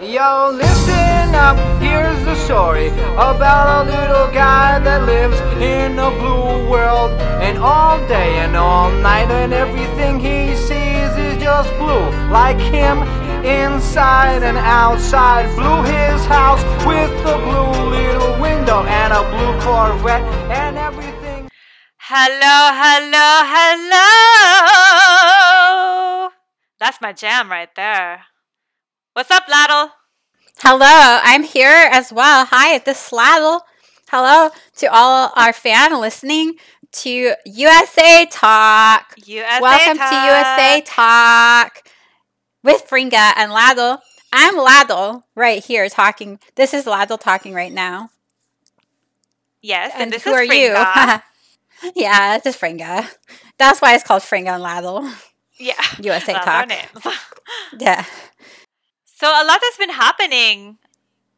Yo, listen up, here's the story about a little guy that lives in a blue world. And all day and all night, and everything he sees is just blue. Like him, inside and outside. Blue his house with a blue little window and a blue Corvette and everything. Hello, hello, hello. That's my jam right there. What's up, Laddle? Hello, I'm here as well. Hi, this is Laddle. Hello to all our fan listening to USA Talk. USA Welcome Talk. to USA Talk with Fringa and Laddle. I'm Laddle right here talking. This is Laddle talking right now. Yes, and, And this who is are you? Yeah, this is Fringa. That's why it's called Fringa and Laddle. Yeah, USA that's Talk. Yeah. So a lot has been happening.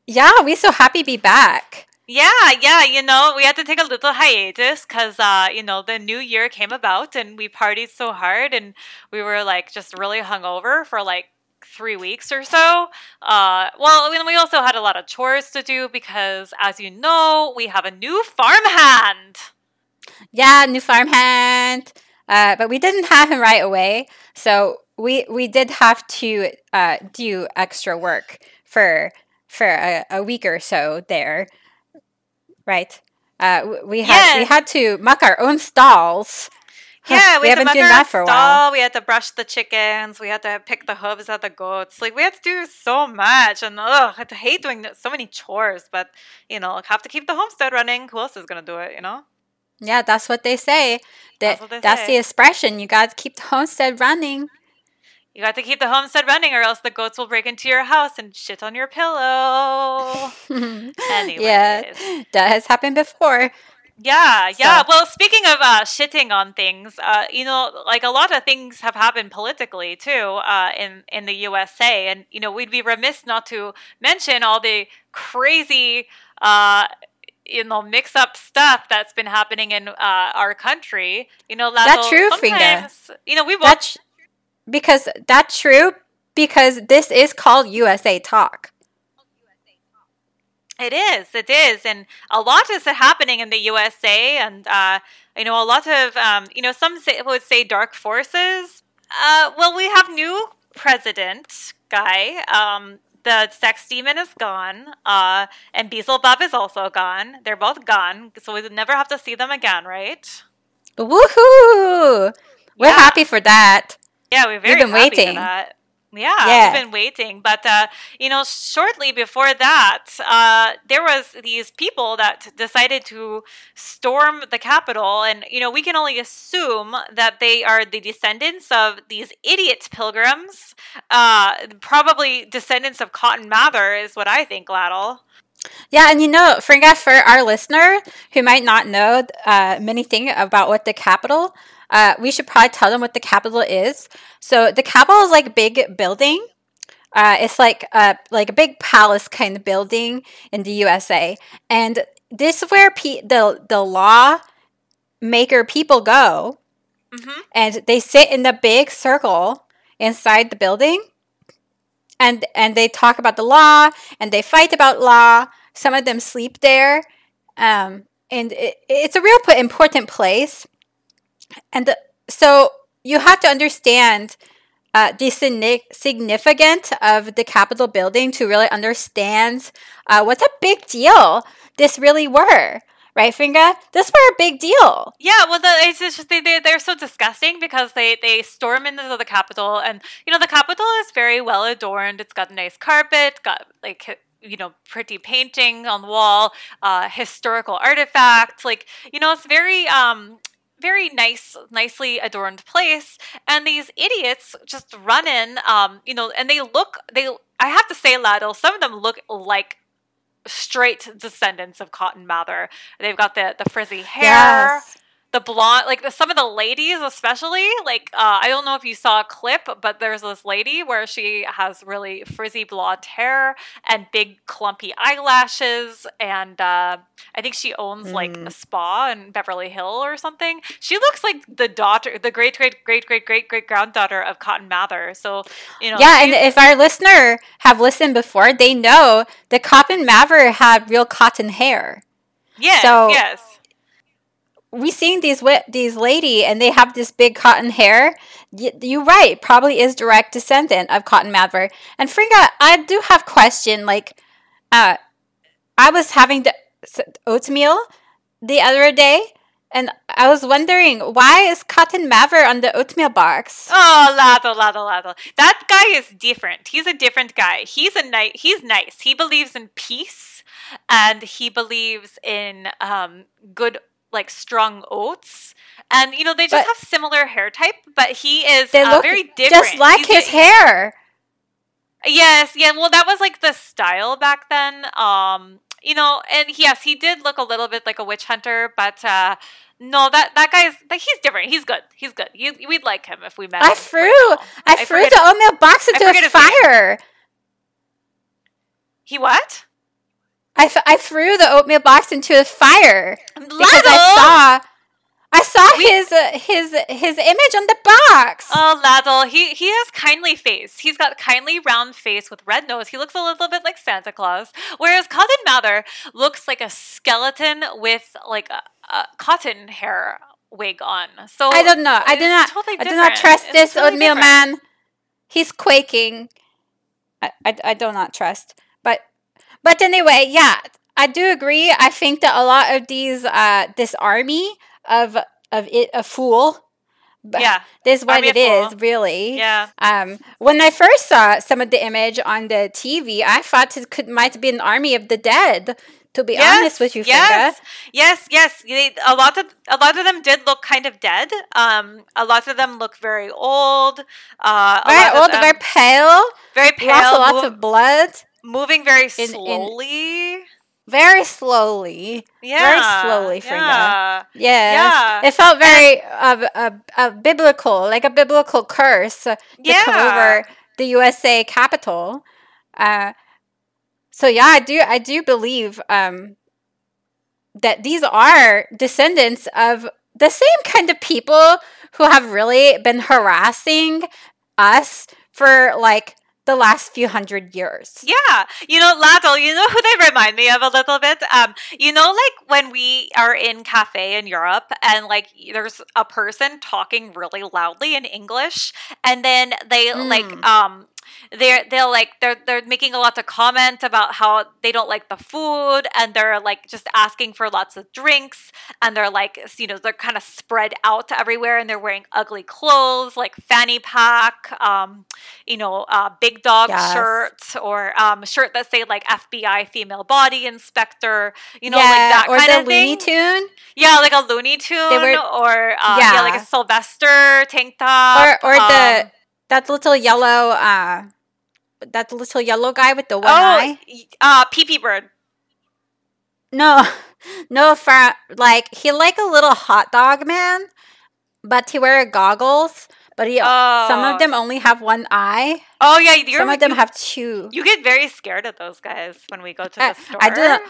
Yeah, we so happy to be back. Yeah, yeah, you know, we had to take a little hiatus because, uh, you know, the new year came about and we partied so hard and we were like just really hungover for like three weeks or so. Uh, well, we also had a lot of chores to do because, as you know, we have a new farmhand. Yeah, new farmhand. Uh, but we didn't have him right away, so we we did have to uh, do extra work for for a, a week or so there, right? Uh, we had we had to muck our own stalls. Yeah, we, we had haven't to done that for a while. We had to brush the chickens. We had to pick the hooves of the goats. Like we had to do so much, and ugh, I hate doing so many chores. But you know, have to keep the homestead running. Who else is gonna do it? You know. Yeah, that's what they say. That That's they that's say. the expression. You got to keep the homestead running. You got to keep the homestead running, or else the goats will break into your house and shit on your pillow. Anyways. Yeah, that has happened before. Yeah, yeah. So- Well, speaking of uh, shitting on things, uh, you know, like a lot of things have happened politically too uh, in in the USA, and you know, we'd be remiss not to mention all the crazy. Uh, you know, mix up stuff that's been happening in uh, our country. You know, That's true, sometimes, You know, we watch. Because that's true because this is called USA Talk. It is, it is, and a lot is happening in the USA, and uh, you know, a lot of um, you know, some say, would say dark forces. Uh, well, we have new president guy. Um, the sex demon is gone, uh, and Beelzebub is also gone. They're both gone, so we would never have to see them again, right? Woohoo! We're Yeah. happy for that. Yeah, we're very been happy for waiting. that. Yeah, Yeah. we've been waiting. But uh, you know, shortly before that, uh, there was these people that decided to storm the Capitol, and you know, we can only assume that they are the descendants of these idiot pilgrims. Uh, probably descendants of Cotton Mather is what I think, Laddle. Yeah, and you know, Fringa, for our listener who might not know uh, many things about what the Capitol, uh, we should probably tell them what the Capitol is. So the Capitol is like a big building. Uh, it's like a like a big palace kind of building in the USA, and this is where pe- the the law maker people go, hmm and they sit in the big circle inside the building. And and they talk about the law and they fight about law. Some of them sleep there. Um, and it, it's a real important place and the, so you have to understand uh, the signi- significance of the capitol building to really understand uh, what's a big deal this really were right Finga? this were a big deal Yeah, well, the, it's just they, they they're so disgusting because they they storm into the Capitol, and you know the Capitol is very well adorned. It's got a nice carpet, got like you know pretty painting on the wall, uh, historical artifacts. Like you know, it's very um very nice, nicely adorned place. And these idiots just run in, um, you know, and they look they. I have to say, Laddle, some of them look like straight descendants of Cotton Mather. They've got the the frizzy hair. yes the blonde like the, some of the ladies especially like uh, i don't know if you saw a clip but there's this lady where she has really frizzy blonde hair and big clumpy eyelashes and uh, i think she owns like Mm. a spa in beverly hill or something she looks like the daughter the great great great great great great granddaughter of cotton mather so you know yeah, and if our listener have listened before, they know that Cotton Mather had real cotton hair. yes so- yes we seeing these these lady and they have this big cotton hair. Y- you're right, probably is direct descendant of Cotton Mather. And Fringa, I do have question. Like, uh, I was having the oatmeal the other day, and I was wondering why is Cotton Mather on the oatmeal box? Oh, Lado, Lado, Lado. That guy is different. He's a different guy. He's a nice. He's nice. He believes in peace, and he believes in um, good, like strong oats. And you know they just But- have similar hair type, but he is They uh, look very different. just like He's his hair. Yes, yeah. Well, that was like the style back then. Um, you know, and yes, he did look a little bit like a witch hunter, but uh, no, that that guy's like he's different. He's good. He's good. He, we'd like him if we met. I threw, right. I, I threw the oatmeal box into a fire. He what? I, f- I threw the oatmeal box into a fire because Lado! I saw I saw his uh, his his image on the box. Oh, Ladle, he he has kindly face. He's got kindly round face with red nose. He looks a little bit like Santa Claus. Whereas Cotton Mather looks like a skeleton with like a, a cotton hair wig on. So I don't know. I do not. totally I do not trust It's this totally oatmeal different. man. He's quaking. I, I, I do not trust. But anyway, yeah, I do agree. I think that a lot of these uh this army of of it a fool. Yeah, This is what it is, really. yeah. Um, when I first saw some of the image on the TV, I thought it could might be an army of the dead. To be honest with you, yes, Frida. yes, yes. They, a lot of a lot of them did look kind of dead. Um, a lot of them look very old. Uh, Very old, them- very pale, very pale, lots, lots of blood, moving very in- slowly. very slowly. yeah, Very slowly, Frida. Yeah. Yes, Yeah. it felt very of uh, uh, biblical, like a biblical curse uh, to come Yeah. over the USA Capitol. Uh, so yeah, I do, I do believe um, that these are descendants of the same kind of people who have really been harassing us for like the last few hundred years. Yeah, you know, Ladle, you know who they remind me of a little bit? Um, you know, like when we are in cafe in Europe and like there's a person talking really loudly in English and then they like Mm. um they're they'll like they're they're making a lot of comment about how they don't like the food and they're like just asking for lots of drinks and they're like you know they're kind of spread out everywhere and they're wearing ugly clothes like fanny pack um you know uh big dog Yes. shirt or um shirt that say like FBI female body inspector you know yeah, like that or kind the of Looney thing Tune, yeah like a Looney Tune were- or uh, yeah. like a Sylvester tank top or or the um, that little yellow, uh, that little yellow guy with the one oh eye. uh pee pee bird No, no, for like he like a little hot dog man, but he wear goggles. But he some Oh. of them only have one eye. Oh yeah, you're, some of them you, have two. You get very scared of those guys when we go to I- the store. I don't.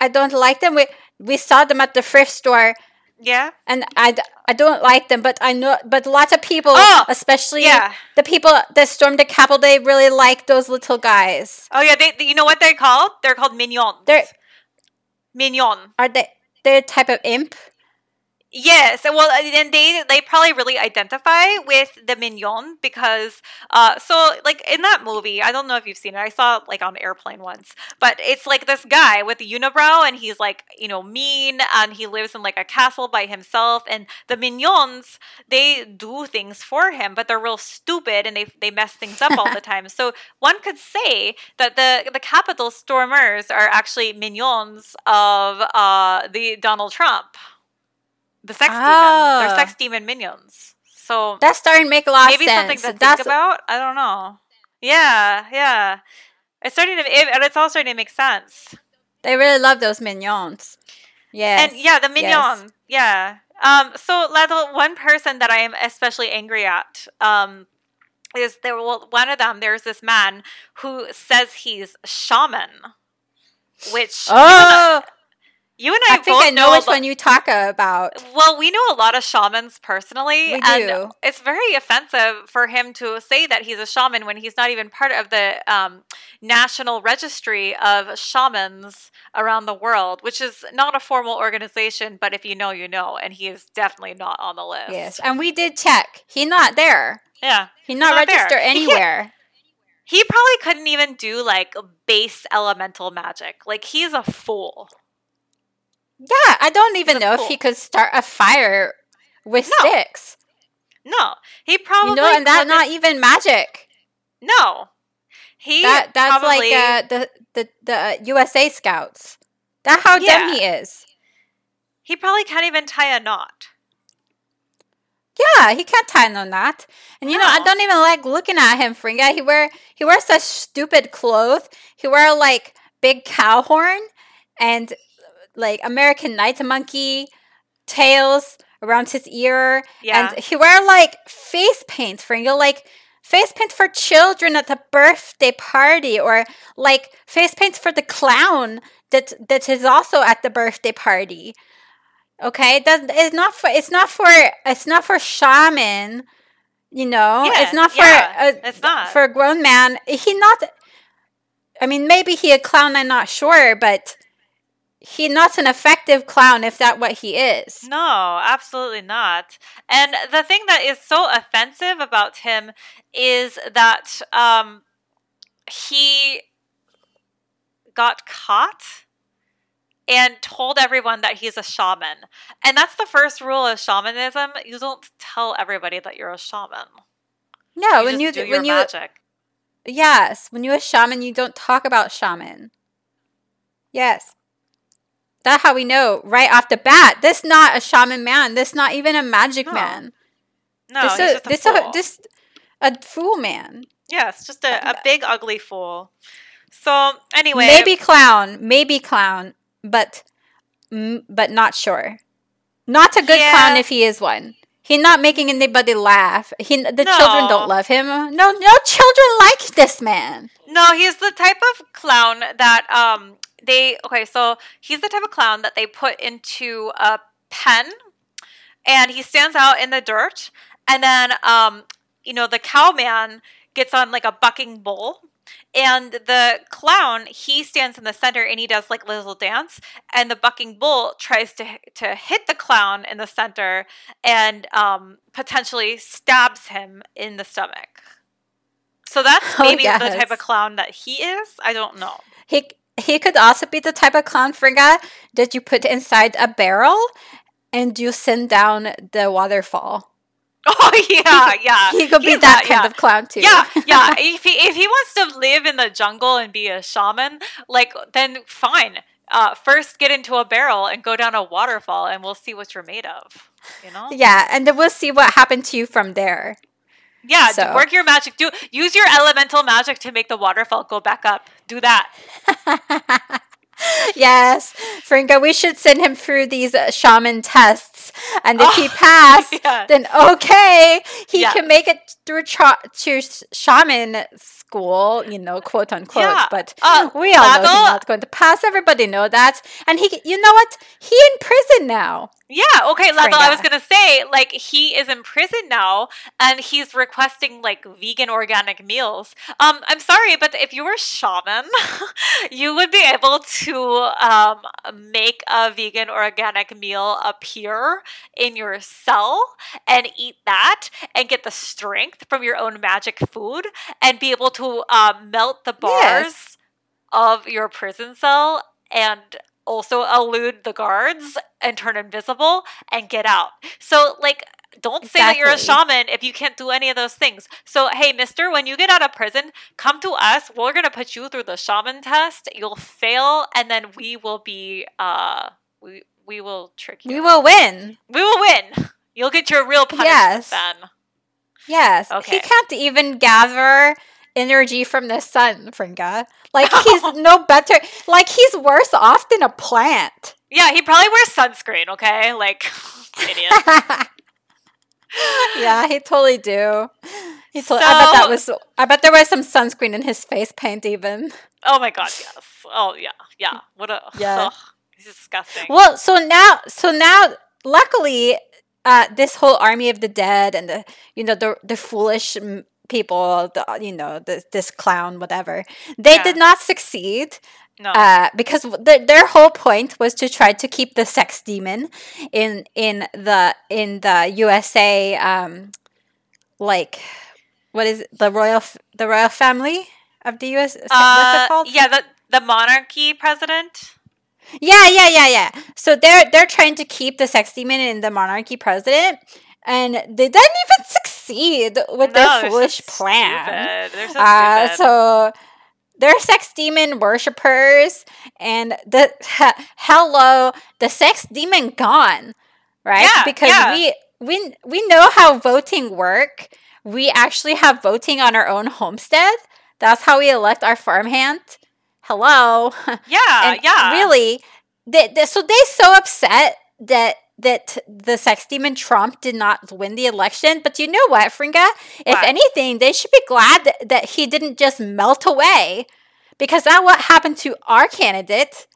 I don't like them. We we saw them at the thrift store, Yeah. and I, I don't like them. But I know, but lots of people, Oh, especially Yeah. the people that stormed the Capitol, they really like those little guys. Oh yeah. They, they- you know what they're called? They're called mignons. They're mignon. are they they're a type of imp? Yes, well, and they they probably really identify with the mignon because, uh, so like in that movie, I don't know if you've seen it. I saw it like on airplane once, but it's like this guy with a unibrow, and he's like you know mean, and he lives in like a castle by himself, and the mignons they do things for him, but they're real stupid and they they mess things up all the time. So one could say that the the Capitol stormers are actually minions of uh the Donald Trump the sex demon. Ah. They're sex demon minions. So That's starting to make a lot maybe of sense. something to think That's about. I don't know. Yeah, yeah. It's starting to, it, and it's all starting to make sense. they really love those minions. Yes. And yeah, the yes. Yeah. Um, so Lado, one person that I am especially angry at, um, is there well, one of them, there's this man who says he's shaman. Which Oh, you and I, I think both I know which lo- one you talk about. Well, we know a lot of shamans personally, We and do. it's very offensive for him to say that he's a shaman when he's not even part of the um, national registry of shamans around the world, which is not a formal organization. But if you know, you know, and he is definitely not on the list. Yes, and we did check. He not there. yeah. He not, Not there. registered He anywhere. He probably couldn't even do like base elemental magic. Like he's a fool. Yeah, I don't even know if he could start a fire with No. sticks. No, he probably You know, and that's couldn't- even magic. no. He That that's probably, like uh, the the the uh, USA Scouts. That's how dumb he is. he probably can't even tie a knot. Yeah, he can't tie no knot. And you know, I don't even like looking at him, Fringa. He wear he wears such stupid clothes. He wear like big cow horn and like American night monkey tails around his ear. Yeah. And he wear like face paint, Fringa, like face paint for children at the birthday party or like face paint for the clown that that is also at the birthday party. Okay, that it's not for it's not for it's not for shaman. You know, Yeah, it's not for yeah, a, it's not. for a grown man. He not. I mean, maybe he a clown. I'm not sure, but he not an effective clown if that what he is. No, absolutely not. And the thing that is so offensive about him is that um, he got caught and told everyone that he's a shaman. And that's the first rule of shamanism. You don't tell everybody that you're a shaman. No, You when you do when you magic. yes, when you're a shaman, you don't talk about shaman. Yes. That's how we know right off the bat. This not a shaman man. This not even a magic No. man. No, this he's a, just a this fool. a, this a fool man. yes, just a, a big ugly fool. So anyway, Maybe clown, maybe clown, but but not sure. Not a good Yeah. clown if he is one. He not making anybody laugh. He the No. children don't love him. No, no children like this man. No, he's the type of clown that um they okay, so he's the type of clown that they put into a pen and he stands out in the dirt and then um you know the cowman gets on like a bucking bull and the clown he stands in the center and he does like little dance and the bucking bull tries to to hit the clown in the center and um potentially stabs him in the stomach. So that's Oh, maybe the type of clown that he is i don't know. He he could also be the type of clown fringa that you put inside a barrel and you send down the waterfall. oh yeah yeah He could be He's that that, kind yeah. of clown too. yeah, yeah. If he if he wants to live in the jungle and be a shaman, like then fine. Uh, first, get into a barrel and go down a waterfall, and we'll see what you're made of. You know? Yeah, and then we'll see what happened to you from there. Yeah. So- Work your magic. Do use your elemental magic to make the waterfall go back up. Do that. yes, Fringa, we should send him through these uh, shaman tests, and if he Oh, passed, yes. then okay, he can make it through tra- to sh- shaman school, you know, quote unquote. Yeah. But Uh, we all know he's not going to pass. Everybody know that, and he, you know what? He in prison now. Yeah, okay, Lethal, I was gonna say, like, he is in prison now and he's requesting like vegan organic meals. Um, I'm sorry, but if you were shaman, you would be able to um make a vegan organic meal appear in your cell and eat that and get the strength from your own magic food and be able to um, melt the bars Yes. of your prison cell and also elude the guards and turn invisible and get out. So like don't say that you're a shaman if you can't do any of those things. So hey mister, when you get out of prison, come to us. We're going to put you through the shaman test. You'll fail and then we will be uh we we will trick you. We will win. we will win. You'll get your real punishment Yes. then. Yes. Okay. He can't even gather energy from the sun, Fringa. Like he's no better. Like he's worse off than a plant. Yeah, he probably wears sunscreen, okay? Like Idiot. yeah, he totally do. He told, I bet that was. I bet there was some sunscreen in his face paint even. Oh my god, yes. Oh yeah, yeah. What a Yeah. ugh, disgusting. Well, so now, so now, luckily, uh, this whole army of the dead and the you know the the foolish people, the you know the, this clown, whatever, they Yeah. did not succeed. no. uh, because the, their whole point was to try to keep the sex demon in in the in the USA, um, like what is it, the royal f- the royal family of the US? what's Uh, it called? Yeah, the the monarchy president. Yeah, yeah, yeah, yeah. So they're they're trying to keep the sex demon in the monarchy president. And they didn't even succeed with No, their they're so foolish plan. so Uh, so they're sex demon worshippers, and the hello, the sex demon gone, right? Yeah, because yeah. we we we know how voting work. We actually have voting on our own homestead. That's how we elect our farmhand. Hello, yeah, and yeah. really, they, they, so they so upset that that the sex demon Trump did not win the election. But you know what, Fringa? If What? anything, they should be glad that, that he didn't just melt away, because that what happened to our candidate.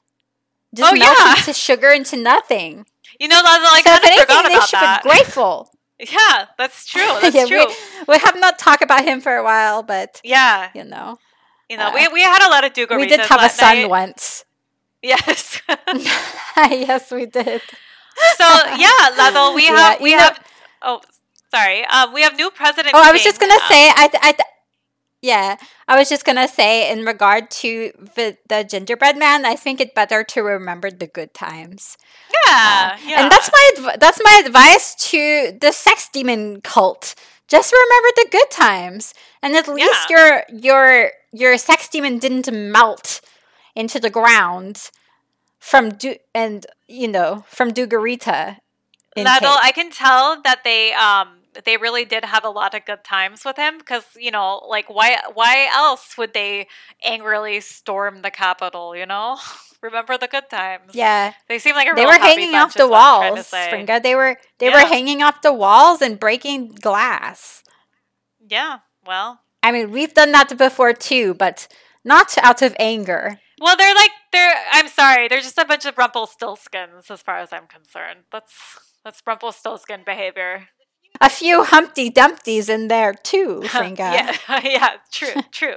Just Oh, melted yeah. to sugar into nothing. You know, I so if kind of anything, forgot they about should that. be grateful. Yeah, that's true. That's Yeah, true. We, we have not talked about him for a while, but yeah, you know, you know, uh, we, we had a lot of Duga we did have a son once. Yes. yes, we did. so yeah, Lazo, we Yeah, have we you know- have. Oh, sorry. Um, we have new president. Oh, I was just gonna um, say, I, th- I, th- yeah, I was just gonna say, in regard to the, the gingerbread man, I think it better to remember the good times. Yeah, yeah. Uh, And that's my adv- that's my advice to the sex demon cult. Just remember the good times, and at least your your your sex demon didn't melt into the ground from du- and you know from Dugarita. Intake. I can tell that they um they really did have a lot of good times with him because you know like why why else would they angrily storm the Capitol? You know, remember the good times. yeah, they seem like a they were hanging off the is what I'm trying to walls, say. Fringa. They were they Yeah. were hanging off the walls and breaking glass. Yeah, well, I mean, we've done that before too, but not out of anger. well, they're like they're. I'm sorry, they're just a bunch of Rumpelstiltskins as far as I'm concerned. That's that's Rumpelstiltskin behavior. A few Humpty Dumptys in there too, Fringa. yeah, yeah, true, true.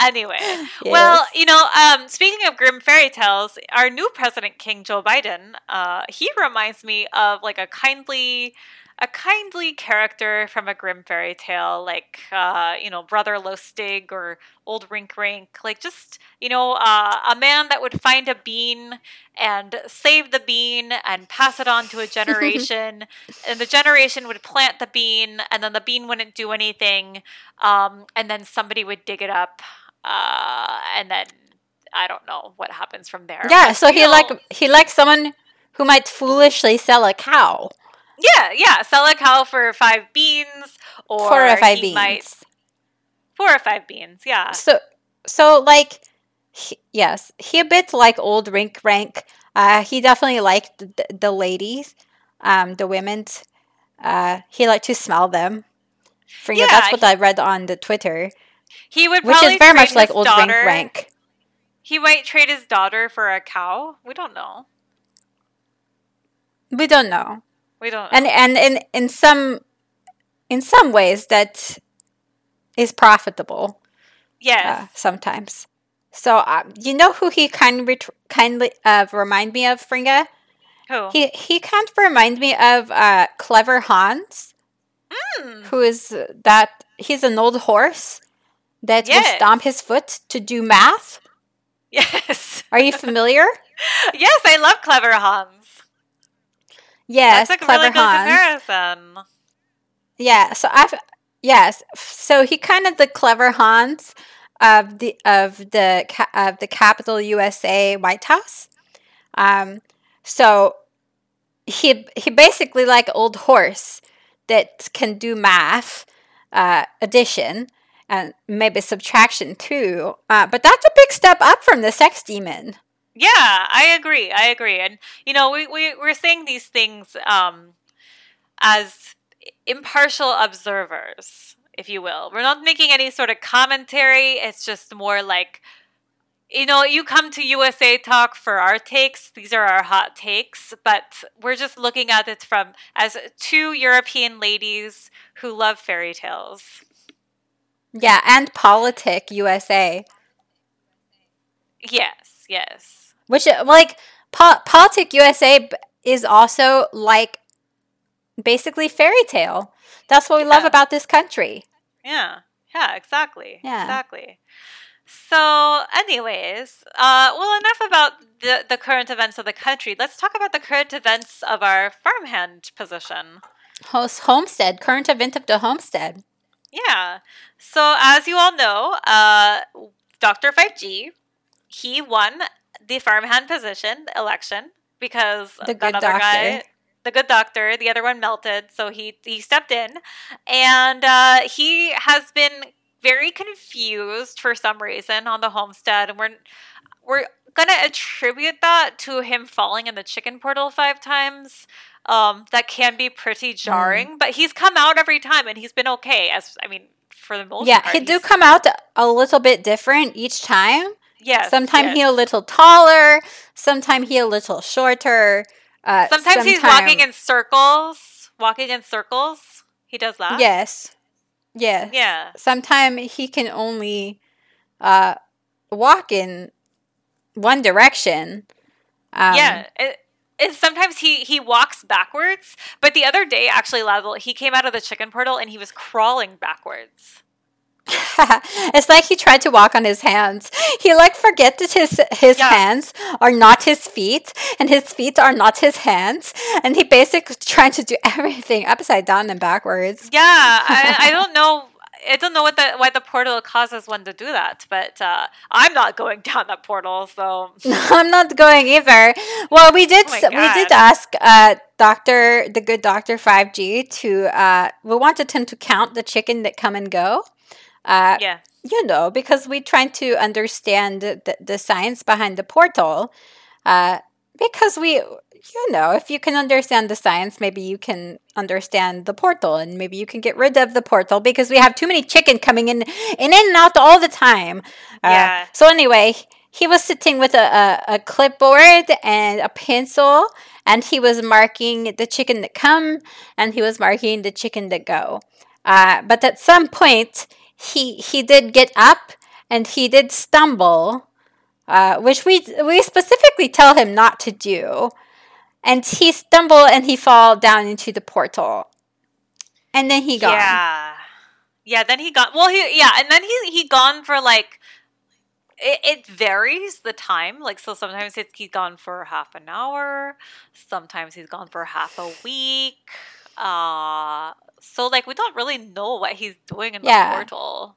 Anyway, well, you know, um, speaking of Grimm fairy tales, our new president, King Joe Biden, uh, he reminds me of like a kindly, a kindly character from a Grimm fairy tale, like uh, you know, Brother Lustig or Old Rink Rink, like just you know, uh, a man that would find a bean and save the bean and pass it on to a generation, and the generation would plant the bean, and then the bean wouldn't do anything, um, and then somebody would dig it up, uh, and then I don't know what happens from there. Yeah, but, so he know, like he likes someone who might foolishly sell a cow yeah, yeah, sell a cow for five beans, or for a five beans. might four or five beans. Yeah, So so like he, yes, he a bit like old Rink Rank. Uh, he definitely liked the, the ladies, um, the women's. Uh, he liked to smell them. That's Yeah, what I read on the Twitter, he would which is very much like old daughter. Rink Rank. He might trade his daughter for a cow. We don't know. We don't know. We don't. Know. and and in in some in some ways that is profitable yes. uh, sometimes so um, you know who he kind ret- kindly uh, remind me of fringa Who? he he kind of remind me of uh, clever hans Hmm. who is that he's an old horse that will Yes. stomp his foot to do math Yes. are you familiar yes, I love Clever Hans. Yes That's a clever really hans comparison. Yeah, so I've yes, so he kind of the clever Hans of the of the of the capital USA White House. Um, so he he basically like old horse that can do math, uh, addition, and maybe subtraction too. Uh, but that's a big step up from the sex demon. Yeah, I agree. I agree. And you know, we, we we're saying these things um as impartial observers, if you will. We're not making any sort of commentary. It's just more like you know, you come to USA Talk for our takes. These are our hot takes, but we're just looking at it from as two European ladies who love fairy tales. Yeah, and Politic USA. Yes, yes. Which, uh, like, po- Politic USA is also like basically fairy tale. That's what we love about this country. Yeah. Yeah, exactly. Yeah. Exactly. So, anyways, uh, well, enough about the, the current events of the country. Let's talk about the current events of our farmhand position. Host Homestead, current event of the Homestead. Yeah. So, as you all know, uh, Dr. 5G, he won the farmhand position election because The good other guy, doctor. the good doctor, the other one melted, so he he stepped in, and uh, he has been very confused for some reason on the homestead, and we're we're gonna attribute that to him falling in the chicken portal five times. Um, that can be pretty jarring, but he's come out every time and he's been okay. As I mean, for the most Yeah, part, he do come out a little bit different each time. Yes. sometimes yes. he a little taller, sometimes he a little shorter. Uh, Sometimes he's walking in circles. Walking in circles. He does that. Yes, yes. Yeah. Sometimes he can only uh, walk in one direction. Um, yeah. It, it, sometimes he he walks backwards, but the other day actually, Lazzle, he came out of the chicken portal and he was crawling backwards. it's like he tried to walk on his hands. He like forget that his his Yeah. hands are not his feet, and his feet are not his hands, and he basically trying to do everything upside down and backwards. Yeah, I, I don't know. I don't know what the why the portal causes one to do that, but uh, I'm not going down that portal. So I'm not going either. Well, we did Oh we did ask uh, Doctor the good Doctor Five G to uh, we wanted him to count the chicken that come and go. Uh, yeah, you know, because we're trying to understand the, the science behind the portal. Uh, because we, you know, if you can understand the science, maybe you can understand the portal, and maybe you can get rid of the portal because we have too many chicken coming in, in and out all the time. Uh, Yeah. So anyway, he was sitting with a, a, a clipboard and a pencil, and he was marking the chicken that come, and he was marking the chicken that go. Uh, but at some point, he he did get up and he did stumble, uh, which we we specifically tell him not to do. And he stumble and he fall down into the portal, and then he gone. yeah, yeah. Then he got well. He yeah, and then he he gone for like. It, it varies the time. Like so, sometimes it's, he's gone for half an hour. Sometimes he's gone for half a week. Uh so like we don't really know what he's doing in Yeah. the portal.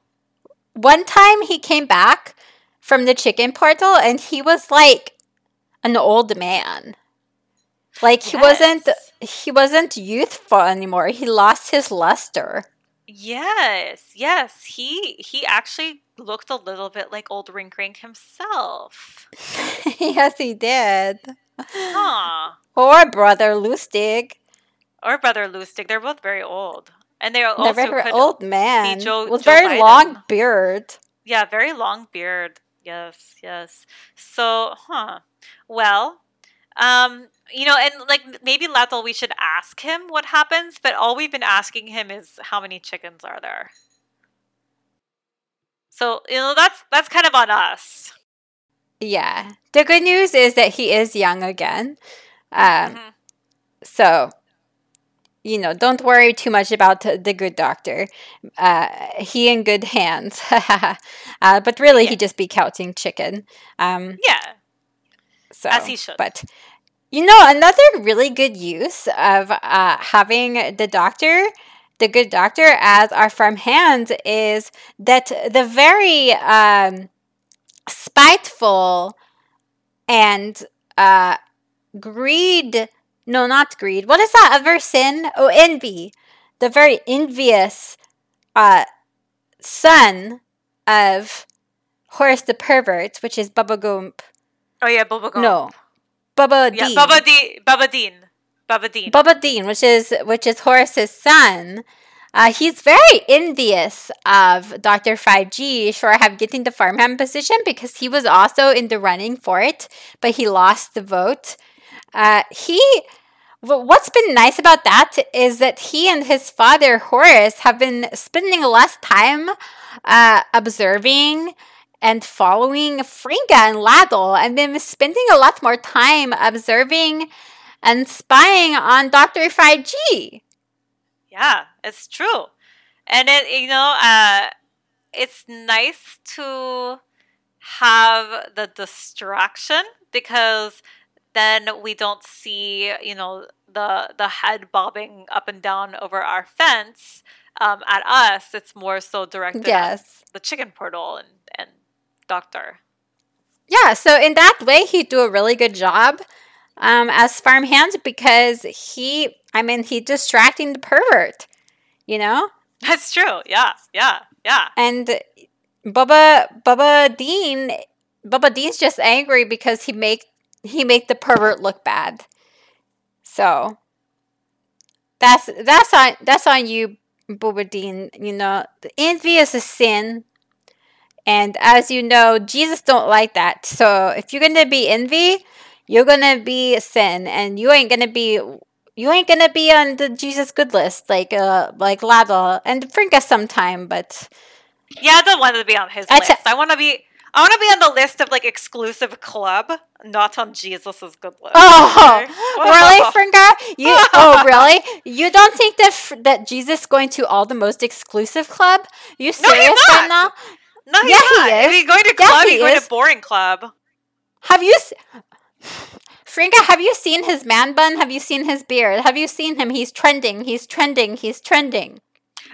One time he came back from the chicken portal and he was like an old man. Like he wasn't he wasn't youthful anymore. He lost his luster. Yes, yes. He he actually looked a little bit like old Rink Rink himself. yes, he did. Huh. Or brother Lustig. Or Brother Lustig. They're both very old. And they are also very old man Joe- with Joe very Biden. long beard. Yeah, very long beard. Yes, yes. So, huh. Well, um, you know, and like maybe Lathel, we should ask him what happens, but all we've been asking him is how many chickens are there. So, you know, that's that's kind of on us. Yeah. The good news is that he is young again. Um, Mhm. So, you know, don't worry too much about the good doctor. Uh, he in good hands. uh, but really, Yeah. he just be counting chicken. Um, Yeah. so, As he should. But you know, another really good use of uh, having the doctor, the good doctor, as our farm hand is that the very um, spiteful and uh, greed. No, not greed. What is that other sin? Oh, envy. The very envious uh, son of Horace the pervert, which is Bubba Goomp. Oh yeah, Bubba Gump. No, Bubba Yeah, Dean. Bubba D. Bubba Dean. Bubba Dean. Bubba Dean, which is which is Horace's son. Uh, he's very envious of Dr. 5G for have getting the farmhand position because he was also in the running for it, but he lost the vote. Uh, he what's been nice about that is that he and his father Horace have been spending less time uh, observing and following Fringa and Laddle, and been spending a lot more time observing and spying on Dr. 5G. Yeah, it's true. And it you know, uh it's nice to have the distraction because then we don't see, you know, the the head bobbing up and down over our fence um, at us. It's more so directed at Yes. the chicken portal and, and doctor. Yeah, so in that way, he do a really good job um, as farmhand because he, I mean, he distracting the pervert, you know? That's true. Yeah, yeah, yeah. And Bubba, Bubba Dean, Bubba Dean's just angry because he make he make the pervert look bad. So that's that's on that's on you, Dean. You know, envy is a sin, and as you know, Jesus don't like that. So if you're gonna be envy, you're gonna be a sin, and you ain't gonna be you ain't gonna be on the Jesus good list like uh like Lava and Frinka sometime, but. Yeah, I don't want to be on his list. I want to be. I want to be on the list of like exclusive club, not on Jesus's good list. Oh, okay? really, Fringa? You oh, really? You don't think that that Jesus is going to all the most exclusive club? You serious right now? not. No, he's Yeah, he not. If is. he's going to Yeah, club, he he's going to boring club. Have you, s- Fringa? Have you seen his man bun? Have you seen his beard? Have you seen him? He's trending. He's trending. He's trending.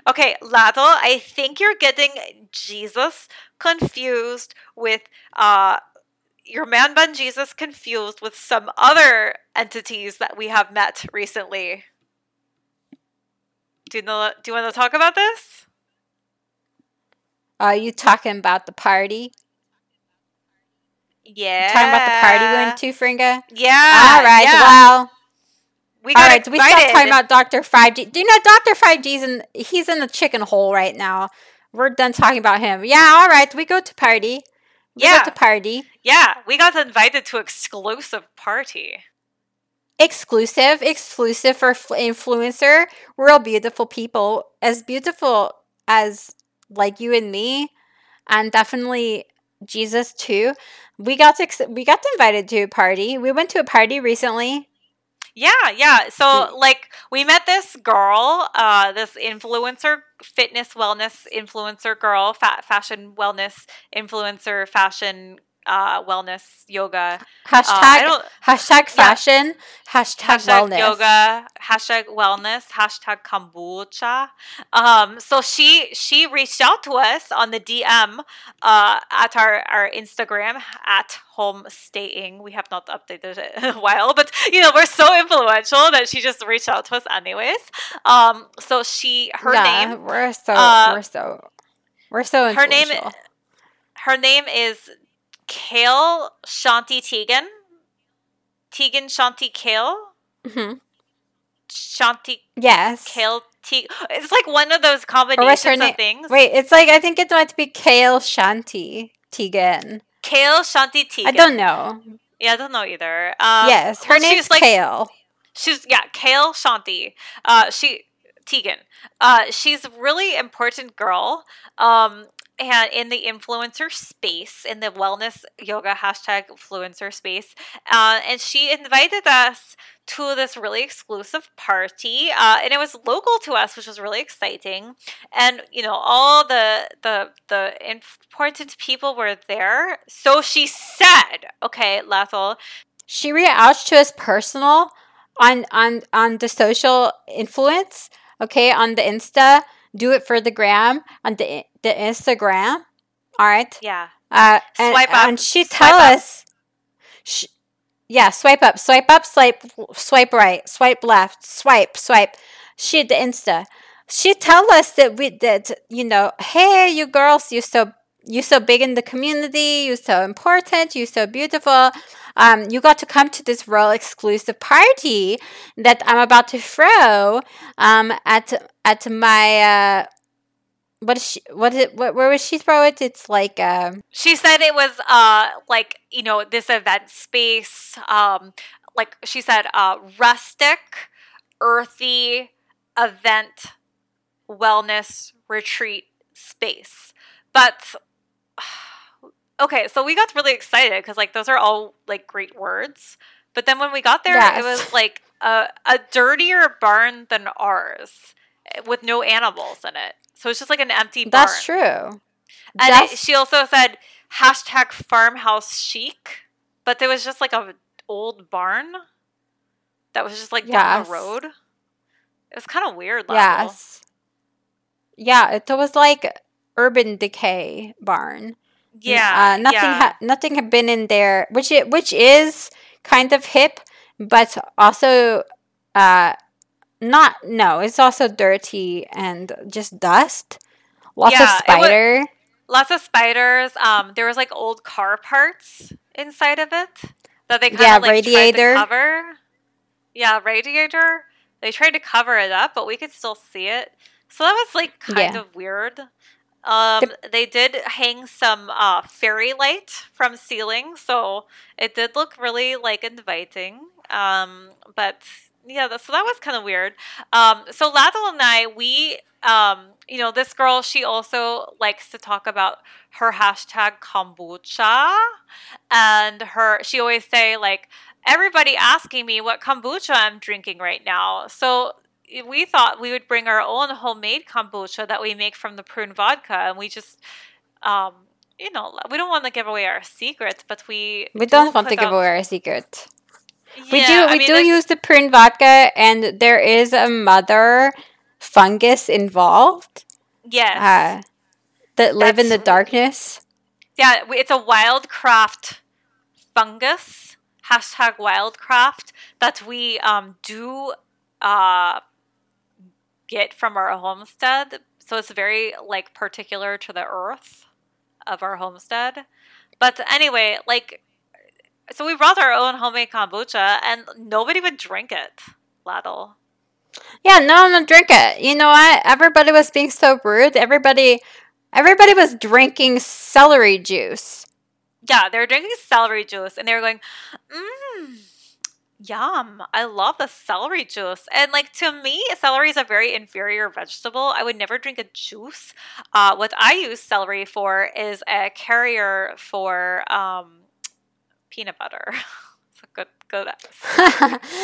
Okay, Lado, I think you're getting Jesus confused with uh your man bun Jesus confused with some other entities that we have met recently. Do you know do you want to talk about this? Are you talking about the party? Yeah. Talking about the party we went to, Fringa? Yeah. all right. yeah. Well, we all got right. We stop talking about Doctor Five G. Do you know Doctor Five G's in? He's in the chicken hole right now. We're done talking about him. Yeah. All right. We go to party. We Yeah. go to party. Yeah, we got invited to exclusive party. Exclusive, exclusive for fl- influencer. Real beautiful people, as beautiful as like you and me, and definitely Jesus too. We got to we got invited to a party. We went to a party recently. Yeah, yeah. So like we met this girl, uh this influencer fitness wellness influencer girl, fa- fashion wellness influencer, fashion uh wellness yoga. Hashtag Uh, hashtag fashion. Hashtag, hashtag wellness. yoga, hashtag wellness, hashtag kombucha. Um, so she she reached out to us on the DM uh, at our, our Instagram at home staying. We have not updated it in a while, but you know we're so influential that she just reached out to us anyways. Um, so she her yeah, name We're so uh, we're so we're so her name her name is Kale Shanti Tegan. Tegan Shanti Kale. Mhm. Shanti Yes. Kale Te- It's like one of those combinations of name? things. Wait, it's like I think it might be Kale Shanti Tegan. Kale Shanti Tegan. I don't know. Yeah, I don't know either. Um, yes, her well, name's she's like Kale. she's yeah Kale Shanti. Uh, she Tegan. Uh, she's a really important girl. Um, and in the influencer space, in the wellness yoga hashtag influencer space, uh, and she invited us to this really exclusive party, uh, and it was local to us, which was really exciting. And you know, all the the the important people were there. So she said, "Okay, Lathel, She reached to us personal on on on the social influence. Okay, on the Insta. Do it for the gram on the the Instagram. All right. yeah, Uh, and, Swipe up, and she tell us, sh- yeah, swipe up, swipe up, swipe, swipe right, swipe left, swipe, swipe. She the Insta. She tell us that we that you know, hey, you girls, you're so you so big in the community. You so important. You so beautiful. Um, you got to come to this royal exclusive party that I'm about to throw um, at at my uh, what is she, what is it, what, where would she throw it? It's like uh, She said it was uh like you know this event space um like she said uh rustic, earthy event wellness retreat space. But okay, so we got really excited because like those are all like great words. But then when we got there, Yes. it was like a, a dirtier barn than ours eh, with no animals in it. So it's just like an empty barn. that's true. And That's it, she also said hashtag farmhouse chic, but there was just like a old barn that was just like down the road. It was kind of weird. Lalo. yes, yeah. It was like urban decay barn. Yeah. uh, nothing yeah. ha- nothing had been in there, which it, which is kind of hip, but also uh, not. No, it's also dirty and just dust. Lots Yeah, of spider. Lots of spiders. Um, there was like old car parts inside of it that they kind of Yeah, like radiator. tried to cover. Yeah, radiator. They tried to cover it up, but we could still see it. So that was like kind Yeah. of weird. Um, they did hang some uh, fairy light from ceiling, so it did look really like inviting. Um, but yeah, so that was kind of weird. Um, so Ladle and I, we, um, you know, this girl, she also likes to talk about her hashtag kombucha, and her, she always say like, everybody asking me what kombucha I'm drinking right now. So we thought we would bring our own homemade kombucha that we make from the prune vodka, and we just, um, you know, we don't want to give away our secrets, but we We do don't want to put give away our secret. We Yeah, do. I We mean, do use the prune vodka, and there is a mother fungus involved yes, uh, that live in the darkness. yeah, it's a wildcraft fungus hashtag wildcraft that we um, do uh, get from our homestead. So it's very like particular to the earth of our homestead. But anyway, like, so we brought our own homemade kombucha, and nobody would drink it. Laddle. Yeah, no one would drink it. You know what? Everybody was being so rude. Everybody, everybody was drinking celery juice. Yeah, they were drinking celery juice and they were going, mmm, yum. I love the celery juice. And like to me, celery is a very inferior vegetable. I would never drink a juice. Uh, what I use celery for is a carrier for um, peanut butter. it's a good, good.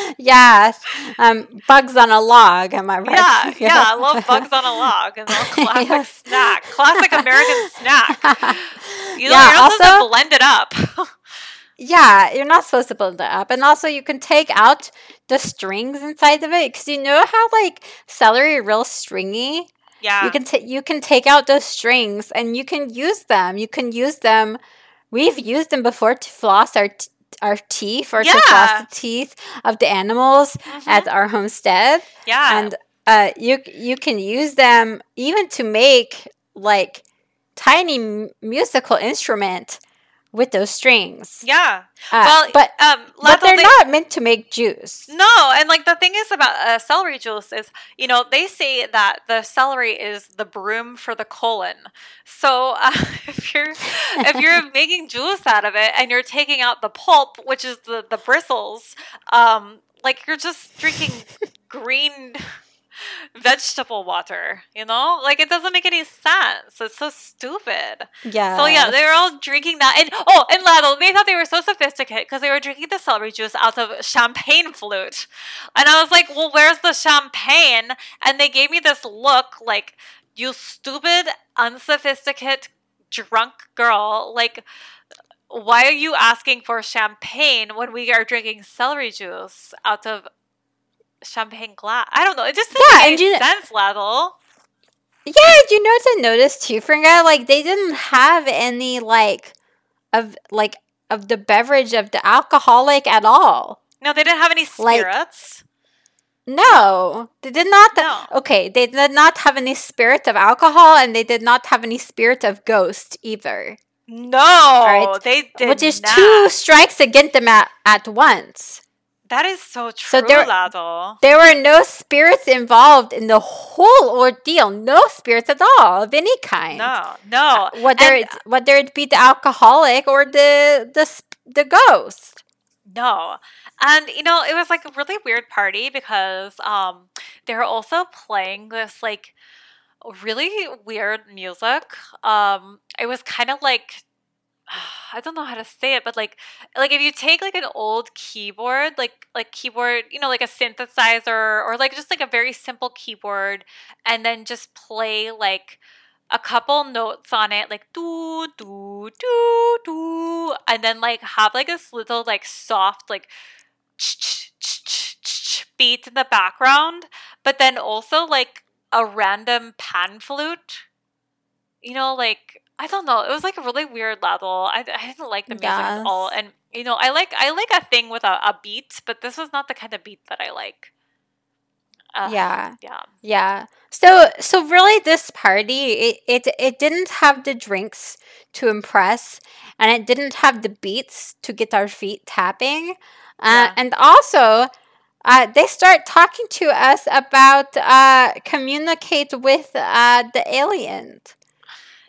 yes, um, bugs on a log. Am I right? Yeah, yeah, I love bugs on a log. It's a classic Yes. snack, classic American snack. You know, Yeah, you're not supposed also- to blend it up. Yeah, you're not supposed to build it up. And also, you can take out the strings inside of it because you know how like celery are real stringy. yeah, You can take you can take out those strings and you can use them. You can use them. We've used them before to floss our t- our teeth or to floss the teeth of the animals Mhm. at our homestead. yeah. And uh, you you can use them even to make like tiny m- musical instrument with those strings. yeah. Uh, well, but um, but they're they- not meant to make juice. No, and like the thing is about uh, celery juice is, you know, they say that the celery is the broom for the colon. So uh, if you're if you're making juice out of it and you're taking out the pulp, which is the the bristles, um, like you're just drinking green vegetable water. You know, like it doesn't make any sense. It's so stupid. Yeah. So yeah, they were all drinking that, and oh, and Ladle, they thought they were so sophisticated because they were drinking the celery juice out of champagne flute, and I was like, well, where's the champagne? And they gave me this look like, you stupid, unsophisticated, drunk girl, like. Why are you asking for champagne when we are drinking celery juice out of champagne glass? I don't know. It just doesn't Yeah, make and you- sense, Ladle. Yeah, you know to notice too, Fringa? Like they didn't have any like of like of the beverage of the alcoholic at all. No, they didn't have any Like- spirits. No, they did not. No. Okay, they did not have any spirit of alcohol, and they did not have any spirit of ghost either. No, right. they did which is not. two strikes against them at, at once. That is so true, So there- Lado. There were no spirits involved in the whole ordeal. No spirits at all of any kind. No, no. Whether And- it's whether it be the alcoholic or the the the ghost. No. And you know, it was like a really weird party because um they were also playing this like really weird music. Um it was kind of like I don't know how to say it, but like like if you take like an old keyboard, like like keyboard, you know, like a synthesizer or like just like a very simple keyboard and then just play like a couple notes on it, like do do do do, and then like have like this little like soft like beat in the background, but then also like a random pan flute. You know, like I don't know. It was like a really weird level. I, I didn't like the music at all, and you know, I like I like a thing with a, a beat, but this was not the kind of beat that I like. Uh, yeah. yeah. Yeah. So so really this party it, it it didn't have the drinks to impress and it didn't have the beats to get our feet tapping. Uh, Yeah. and also uh, they start talking to us about uh, communicate with uh, the aliens.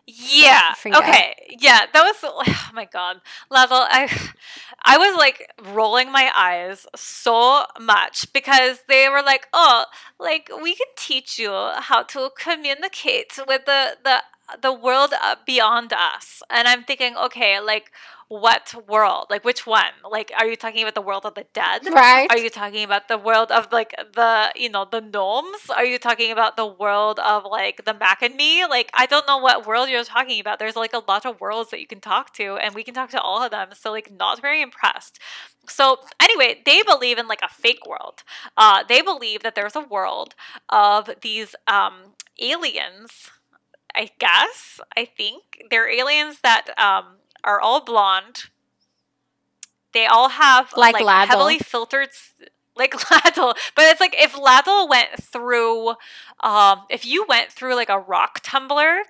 Yeah. Okay. Yeah. That was. Oh my god. Level. I. I was like rolling my eyes so much because they were like, "Oh, like we can teach you how to communicate with the the the world uh, beyond us." And I'm thinking, okay, like what world? Like which one? Like, are you talking about the world of the dead? Right? Are you talking about the world of like the you know the gnomes? Are you talking about the world of like the Mac and me? Like I don't know what world you're talking about. There's like a lot of worlds that you can talk to, and we can talk to all of them. So like not very impressed. So anyway, they believe in like a fake world. Uh, they believe that there's a world of these um, aliens. I guess I think they're aliens that um, are all blonde. They all have Like like, Laddle. heavily filtered, like Laddle. But it's like if Laddle went through, um, if you went through like a rock tumbler,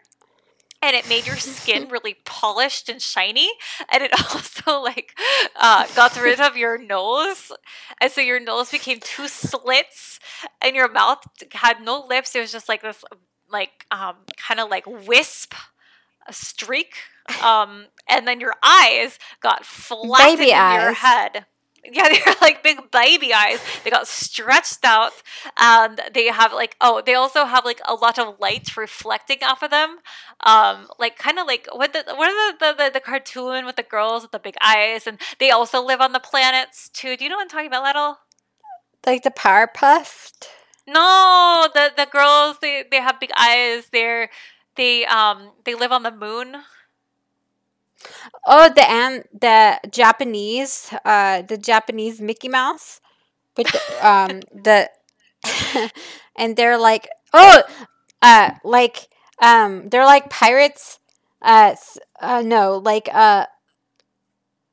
and it made your skin really polished and shiny, and it also like uh, got rid of your nose, and so your nose became two slits, and your mouth had no lips. It was just like this, like um, kind of like wisp, a streak, um, and then your eyes got flattened Baby in your head. Yeah, they're like big baby eyes. They got stretched out, and they have like oh, they also have like a lot of light reflecting off of them, um, like kind of like what the what are the, the the cartoon with the girls with the big eyes, and they also live on the planets too. Do you know what I'm talking about, Little? Like the Powerpuffed. No, the the girls they they have big eyes. They're they um they live on the moon. Oh, the and the Japanese, uh, the Japanese Mickey Mouse, with the, um the, and they're like oh, uh, like um they're like pirates, uh, s- uh no, like uh,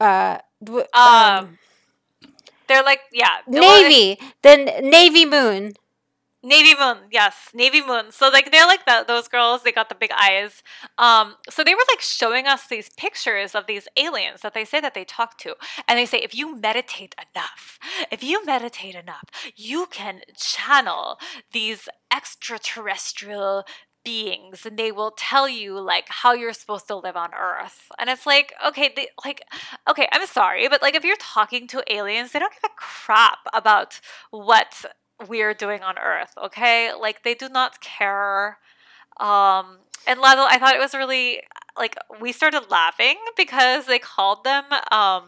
uh, w- Um, They're like yeah, well, Navy, the N- Navy Moon. Navy Moon, yes, Navy Moon. So like they're like that those girls, they got the big eyes. Um, so they were like showing us these pictures of these aliens that they say that they talk to, and they say if you meditate enough, if you meditate enough, you can channel these extraterrestrial beings and they will tell you like how you're supposed to live on earth and it's like okay they like okay i'm sorry but like if you're talking to aliens they don't give a crap about what we're doing on earth okay? Like they do not care um and Lado, i thought it was really like we started laughing because they called them um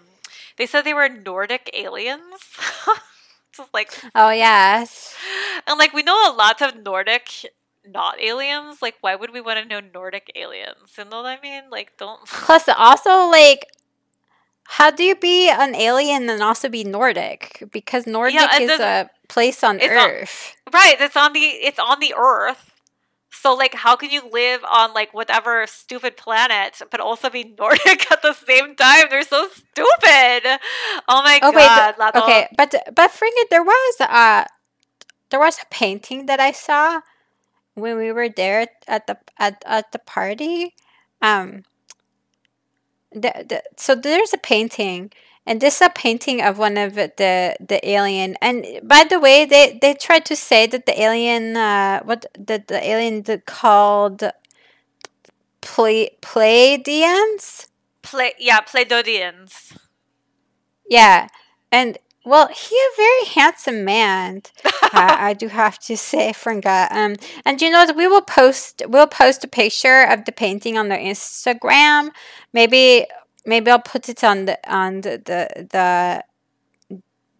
they said they were nordic aliens. Just like Oh yes. and like we know a lot of nordic not aliens. Like why would we want to know nordic aliens? You know what i mean? Like don't Plus, also like, how do you be an alien and also be Nordic? Because Nordic it is a place on it's on- Earth. Right, it's on the it's on the Earth. So like how can you live on like whatever stupid planet but also be Nordic at the same time? They're so stupid. Oh my Oh wait, god, th- okay, but but forget there was uh there was a painting that I saw when we were there at the at, at the party. Um, the, the, so there's a painting and this is a painting of one of the the alien and by the way they they tried to say that the alien uh what the, the alien called Ple- Pleiadians Play, yeah, Pleiadians. yeah and well he a very handsome man I, I do have to say Fringa um and you know what we will post we'll post a picture of the painting on their instagram maybe maybe I'll put it on the on the the the,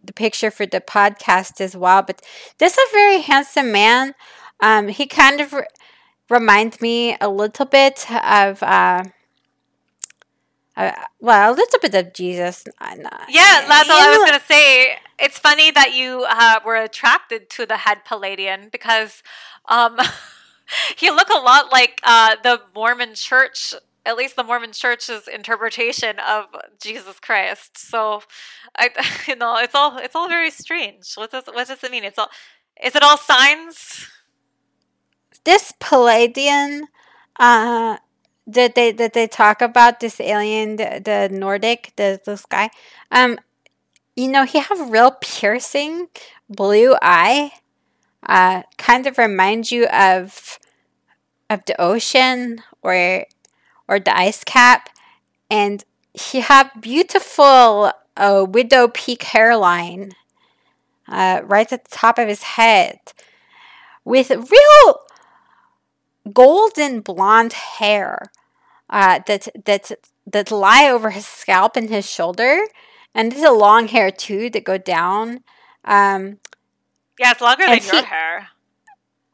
the picture for the podcast as well. But this is a very handsome man. Um, he kind of re- reminds me a little bit of. Uh, uh, well, a little bit of Jesus. Yeah, that's all I was gonna say. It's funny that you uh, were attracted to the head Pleiadian because um, he looked a lot like uh, the Mormon Church at least the Mormon Church's interpretation of Jesus Christ. So, I you know it's all it's all very strange. What does what does it mean? It's all is it all signs? This Pleiadian uh, that they that they talk about this alien, the, the Nordic, the this guy, um, you know he have real piercing blue eye, uh, kind of reminds you of of the ocean or or the ice cap, and he have beautiful uh, widow peak hairline uh, right at the top of his head with real golden blonde hair uh, that that that lie over his scalp and his shoulder, and there's a long hair too that go down. Um, yeah, it's longer than he, your hair.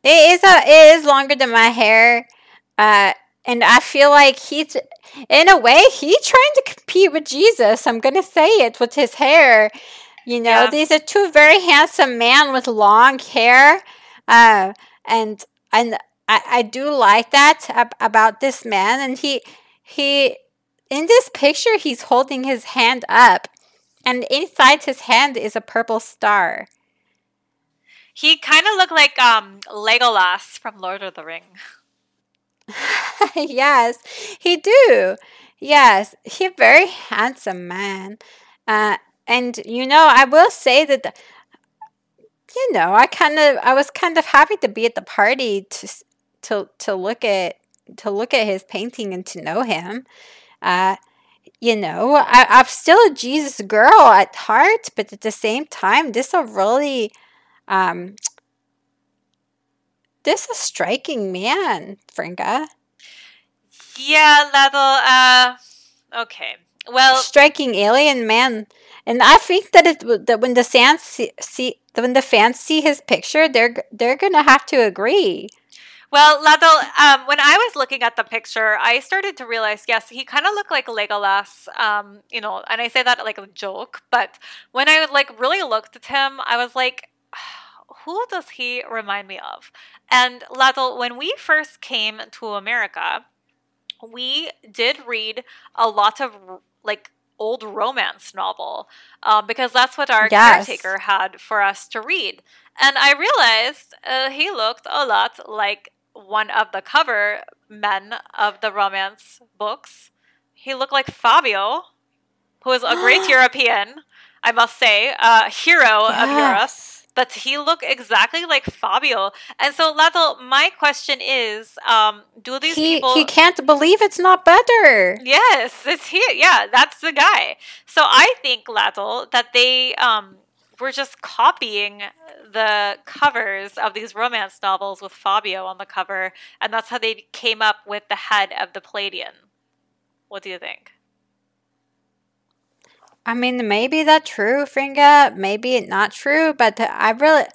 It is a it is longer than my hair. Uh, and I feel like he's, in a way, he's trying to compete with Jesus. I'm going to say it with his hair. You know, yeah. these are two very handsome men with long hair. Uh, and and I, I do like that ab- about this man. And he, he, in this picture, he's holding his hand up. And inside his hand is a purple star. He kind of looked like um, Legolas from Lord of the Ring. yes, he do. Yes, he very handsome man. Uh, and you know, I will say that you know, I kind of I was kind of happy to be at the party to to to look at to look at his painting and to know him. Uh, you know, I, I'm still a Jesus girl at heart, but at the same time, this a really um, this a striking man, Fringa. Yeah, little. Uh, okay. Well, striking alien man, and I think that it that when the fans see, see when the fans see his picture, they're they're gonna have to agree. Well, Ladol, um, when I was looking at the picture, I started to realize, yes, he kind of looked like Legolas, um, you know, and I say that like a joke, but when I like really looked at him, I was like, who does he remind me of? And Ladol, when we first came to America, we did read a lot of like old romance novel um, because that's what our yes. caretaker had for us to read. And I realized uh, he looked a lot like one of the cover men of the romance books. He looked like Fabio, who is a great European, I must say, a hero yes. of Europe but he looked exactly like Fabio. And so, Ladle, my question is, um, do these he, people? He can't believe it's not better. Yes, it's he. Yeah, that's the guy. So I think Ladle that they um, were just copying the covers of these romance novels with Fabio on the cover, and that's how they came up with the head of the Pleiadian. What do you think? I mean, maybe that's true, Fringa. Maybe it's not true, but I really,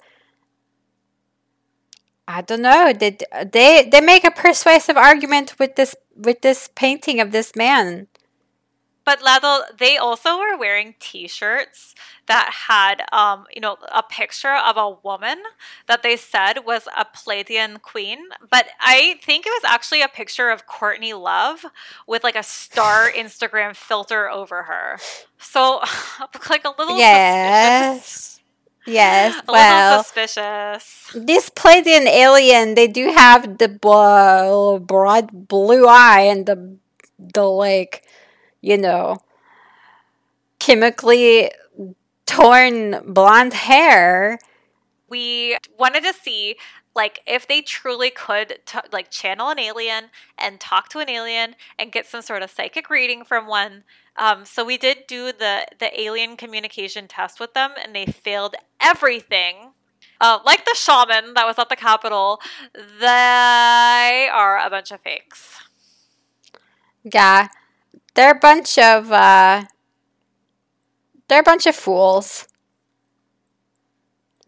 I don't know. They they they make a persuasive argument with this with this painting of this man. But Ladle, they also were wearing T-shirts that had, um, you know, a picture of a woman that they said was a Pleiadian queen. But I think it was actually a picture of Courtney Love with like a star Instagram filter over her. So, like a little yes. Yes, A well, little suspicious. this Pleiadian alien, they do have the bl- broad blue eye and the the like, you know, chemically torn blonde hair. we wanted to see like if they truly could t- like channel an alien and talk to an alien and get some sort of psychic reading from one. Um, so we did do the the alien communication test with them and they failed everything. Uh, like the shaman that was at the capitol they are a bunch of fakes. Yeah, they're a bunch of uh, they're a bunch of fools.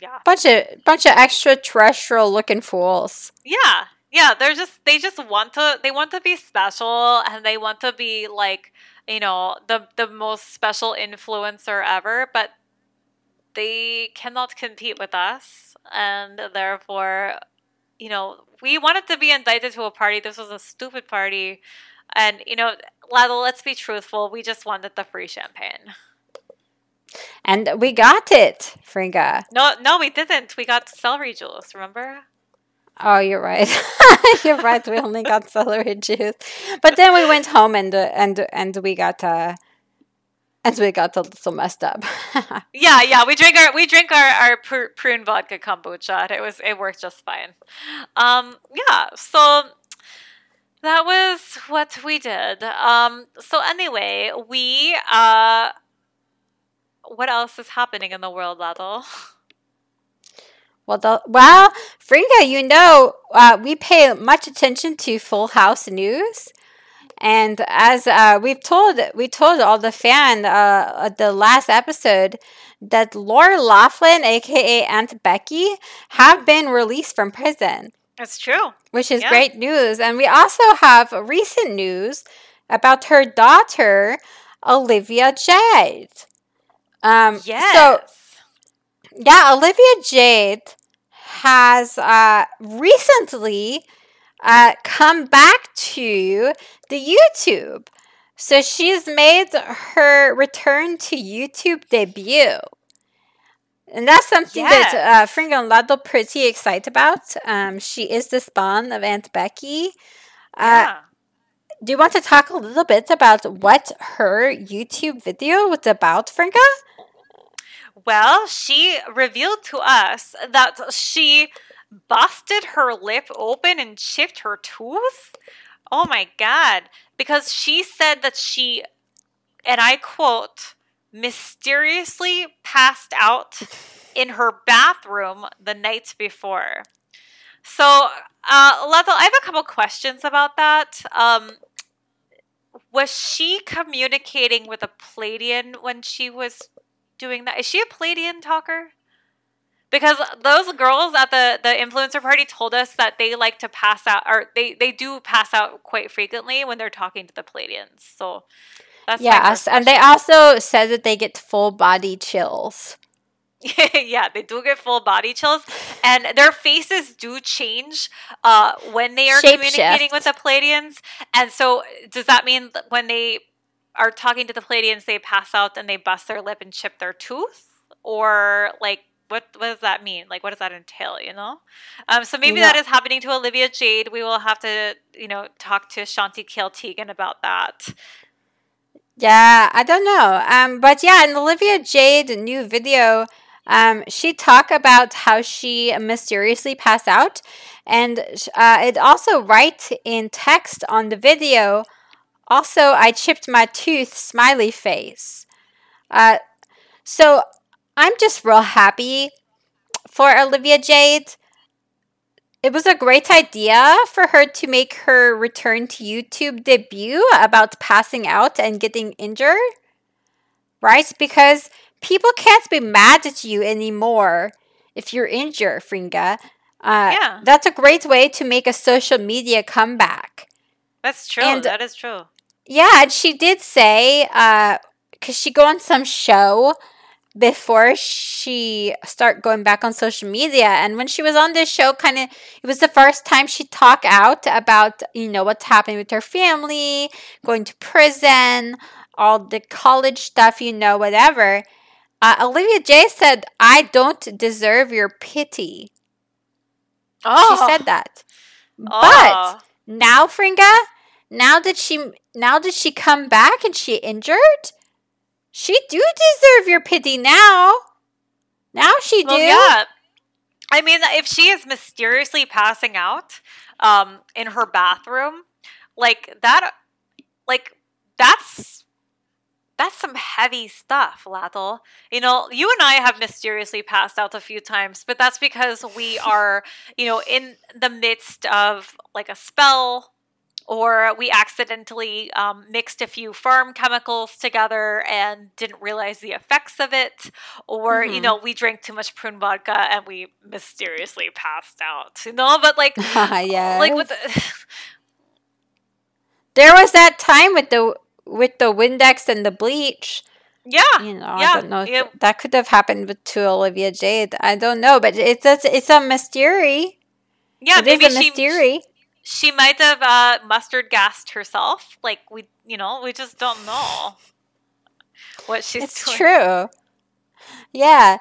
yeah Bunch of bunch of extraterrestrial looking fools. Yeah. Yeah, they're just they just want to they want to be special and they want to be like, you know, the the most special influencer ever, but they cannot compete with us and therefore, you know, we wanted to be invited to a party. This was a stupid party. And, you know, Lado, let's be truthful, we just wanted the free champagne. And we got it, Fringa. No, no, we didn't. We got celery juice, remember? Oh, you're right. you're right. We only got celery juice, but then we went home and uh, and and we got uh, and we got a little messed up. Yeah, yeah, we drink our we drink our our pr- prune vodka kombucha. It was it worked just fine. Um, yeah, so that was what we did. Um, so anyway, we uh, what else is happening in the world, Lado? well, the, well, Fringa, you know, uh, we pay much attention to Full House news. And as uh, we've told, we told all the fan uh, at the last episode that Laura Loughlin, aka Aunt Becky, have been released from prison. It's true. which is Yeah. great news. And we also have recent news about her daughter, Olivia Jade. Um, Yes. So, yeah, Olivia Jade has uh, recently uh, come back to the YouTube. So she's made her return to YouTube debut. And that's something that uh, Yes. Fringa and Lado pretty excited about. Um, she is the spawn of Aunt Becky. Uh, yeah. do you want to talk a little bit about what her YouTube video was about, Fringa? Well, she revealed to us that she busted her lip open and chipped her tooth. Oh my god. Because she said that she, and I quote, mysteriously passed out in her bathroom the night before. So, uh, Lato, I have a couple questions about that. Um, was she communicating with a Pleiadian when she was doing that? Is she a Pleiadian talker? Because those girls at the the influencer party told us that they like to pass out, or they they do pass out quite frequently when they're talking to the Pleiadians. So that's Yes, and they also said that they get full body chills. yeah, they do get full body chills, and their faces do change uh, when they are Shape communicating shift. with the Pleiadians. And so, does that mean that when they are talking to the Pleiadians, they pass out and they bust their lip and chip their tooth, or like? What, what does that mean? Like, what does that entail? You know, um, so maybe No. that is happening to Olivia Jade. We will have to, you know, talk to Shanti Kale Tegan about that. Yeah, I don't know. Um, but yeah, in Olivia Jade new video, um, she talked about how she mysteriously passed out, and uh, it also write in text on the video. Also, I chipped my tooth. Smiley face. Uh, so I'm just real happy for Olivia Jade. It was a great idea for her to make her return to YouTube debut about passing out and getting injured. Right? Because people can't be mad at you anymore if you're injured, Fringa. Uh, Yeah. That's a great way to make a social media comeback. That's true. And- that is true. Yeah, and she did say, because she go on some show before she start going back on social media, and when she was on this show, kind of, it was the first time she talked out about, you know, what's happening with her family, going to prison, all the college stuff, you know, whatever. Uh, Olivia J said, "I don't deserve your pity." Oh, She said that. oh. But now, Fringa, now that she now that she come back and she injured, she do deserve your pity now. Now she do. Well, yeah. I mean, if she is mysteriously passing out um, in her bathroom, like that, like that's that's some heavy stuff, Lathel. You know, you and I have mysteriously passed out a few times, but that's because we are, you know, in the midst of like a spell or we accidentally um, mixed a few farm chemicals together and didn't realize the effects of it or you Mhm. know we drank too much prune vodka and we mysteriously passed out you know but like yeah. like with the, there was that time with the with the Windex and the bleach. yeah You know, I yeah, don't know. yeah. That could have happened with to Olivia Jade. I don't know, but it's a, it's a mystery. yeah it is maybe a she mystery. she might have uh, mustard gassed herself like we you know we just don't know what she's It's doing true. Yeah.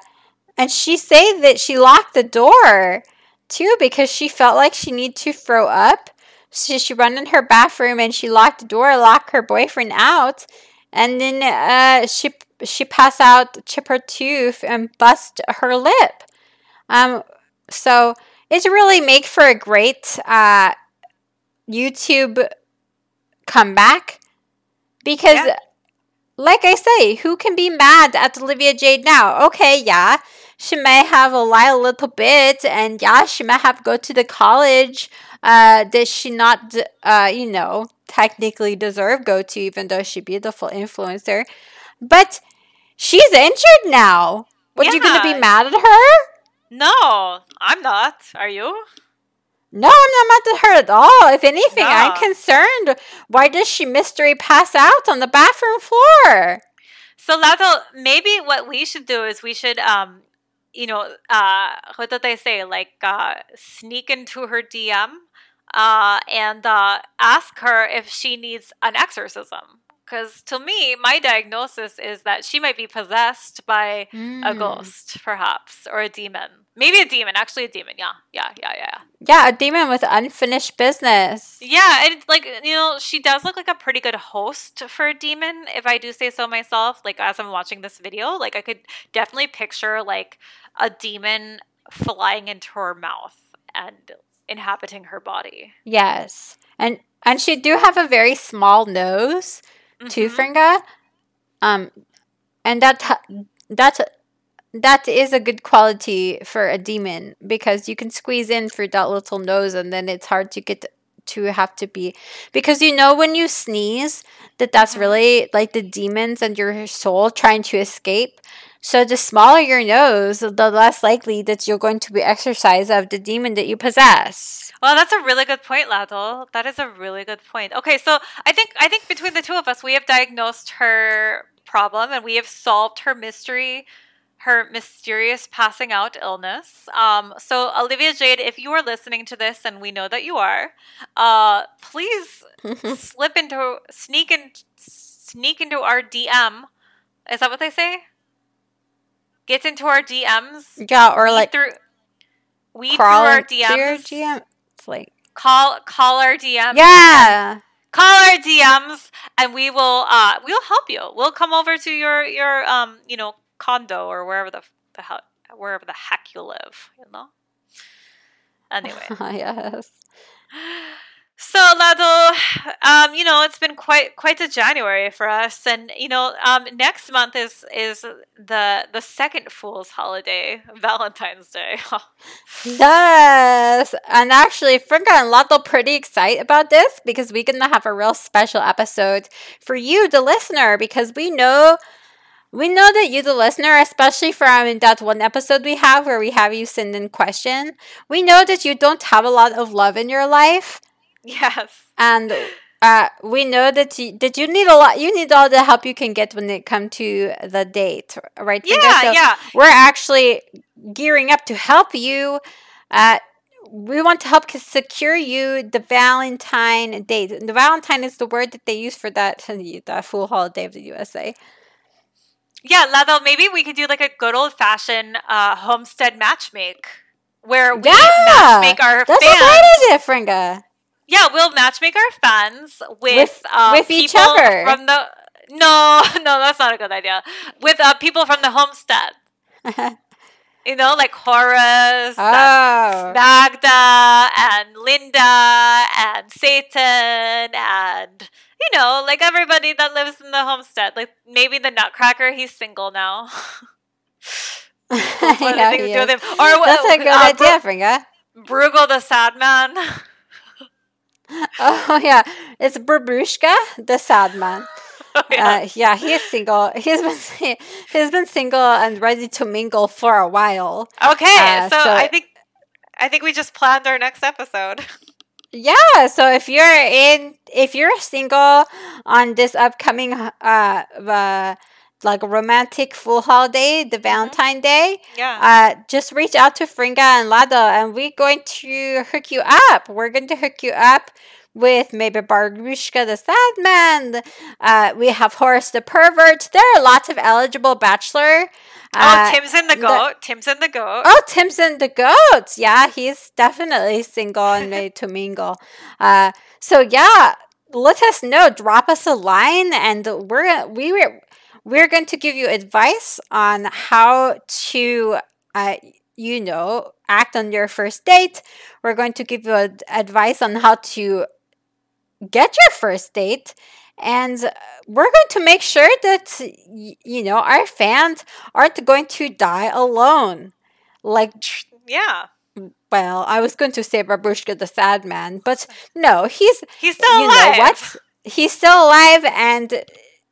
And she said that she locked the door too because she felt like she needed to throw up. So she ran in her bathroom and she locked the door, locked her boyfriend out, and then uh, she she passed out, chip her tooth, and bust her lip. Um, so it's really make for a great uh, YouTube comeback because Yeah. like I say, who can be mad at Olivia Jade now? Okay, yeah, she may have a lie a little bit, and yeah, she may have go to the college uh, that she not, uh, you know, technically deserve go to, even though she beautiful influencer. But she's injured now. What you gonna be mad at her? no i'm not are you No, I'm not mad at her at all. If anything, I'm concerned. Why does she mystery pass out on the bathroom floor? So Lato, maybe what we should do is we should um you know, uh what did they say? Like uh sneak into her DM uh and uh ask her if she needs an exorcism. Cuz to me, my diagnosis is that she might be possessed by a Mm. ghost, perhaps, or a demon. Maybe a demon, actually a demon. Yeah. Yeah, yeah, yeah. Yeah, a demon with unfinished business. Yeah, and like you know, she does look like a pretty good host for a demon, if I do say so myself. Like as I'm watching this video, like I could definitely picture like a demon flying into her mouth and inhabiting her body. Yes. And and she do have a very small nose too, Mhm. Fringa. Um and that that that is a good quality for a demon because you can squeeze in through that little nose and then it's hard to get to have to be because you know when you sneeze that that's Mhm. really like the demons and your soul trying to escape so the smaller your nose the less likely that you're going to be exercised of the demon that you possess Well, that's a really good point, Lado. That is a really good point. Okay, so I think I think between the two of us, we have diagnosed her problem and we have solved her mystery, her mysterious passing out illness. Um, so Olivia Jade, if you are listening to this, and we know that you are, uh, please slip into sneak in sneak into our DM. Is that what they say? Get into our DMs. yeah or like through weed crawl through our into your DMs. It's like Call call our DMs. yeah Call our DMs and we will uh we'll help you. We'll come over to your your um you know condo or wherever the the hell wherever the heck you live, you know. Anyway. yes So Lado, um, you know, it's been quite quite a January for us, and you know, um, next month is is the the second Fool's holiday, Valentine's Day. Yes, and actually, Fringa and Lotto pretty excited about this because we're gonna have a real special episode for you, the listener, because we know we know that you, the listener, especially from that one episode we have where we have you send in question, we know that you don't have a lot of love in your life, yes. and uh, we know that you, that you need a lot. You need all the help you can get when it comes to the date, right? Yeah, So- yeah. we're actually gearing up to help you. Uh, we want to help secure you the Valentine date. The Valentine is the word that they use for that that full holiday of the USA. Yeah, Lado, maybe we could do like a good old fashioned uh, homestead matchmake where we Yeah, matchmake our That's fans. a great idea, Fringa. Yeah, we'll matchmake our fans with With- uh, with each people other. from the. No, no, that's not a good idea. With uh, people from the homestead, you know, like Horace, and oh, Magda, and Linda, and Satan, and you know, like everybody that lives in the homestead. Like maybe the Nutcracker, he's single now. What do you yeah, he we do with is. Or That's a good uh, idea, Fringa. Bru- Bruegel the sad man. Oh yeah, it's Babushka, the sad man. yeah. Uh, yeah, he is single. He's been he's been single and ready to mingle for a while. Okay, Uh, so, so- I think I think we just planned our next episode. Yeah, so if you're in, if you're single on this upcoming, uh, uh like a romantic full holiday, the Valentine Day, Yeah. uh, just reach out to Fringa and Lado, and we're going to hook you up. We're going to hook you up with maybe Barushka the Sad Man. Uh, we have Horace the Pervert. There are lots of eligible bachelor. oh, Uh, Tim's in the the- goat. Tim's in the goat. Oh, Tim's in the goats. Yeah, he's definitely single and ready to mingle. Uh, so yeah, let us know. Drop us a line, and we're we were we're going to give you advice on how to, uh, you know, act on your first date. We're going to give you ad- advice on how to get your first date. And we're going to make sure that, y- you know, our fans aren't going to die alone. Like, Yeah. well, I was going to say Babushka the sad man, but no, he's, He's still you alive. know what? He's still alive, and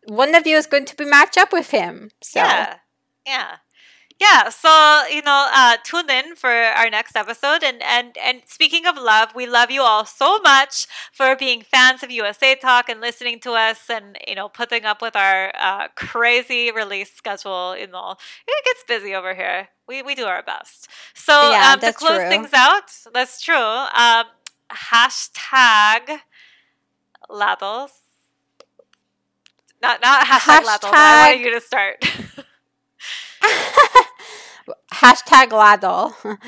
one of you is going to be matched up with him. So, Yeah. Yeah. Yeah, so you know, uh, tune in for our next episode. And and and speaking of love, we love you all so much for being fans of USA Talk and listening to us, and you know, putting up with our uh, crazy release schedule. You know, it gets busy over here. We we do our best. So Yeah, um, to close true. things out, that's true. Um, hashtag Lados. Not not hashtag, Lados. but I Hashtag- wanted you to start. hashtag Lado,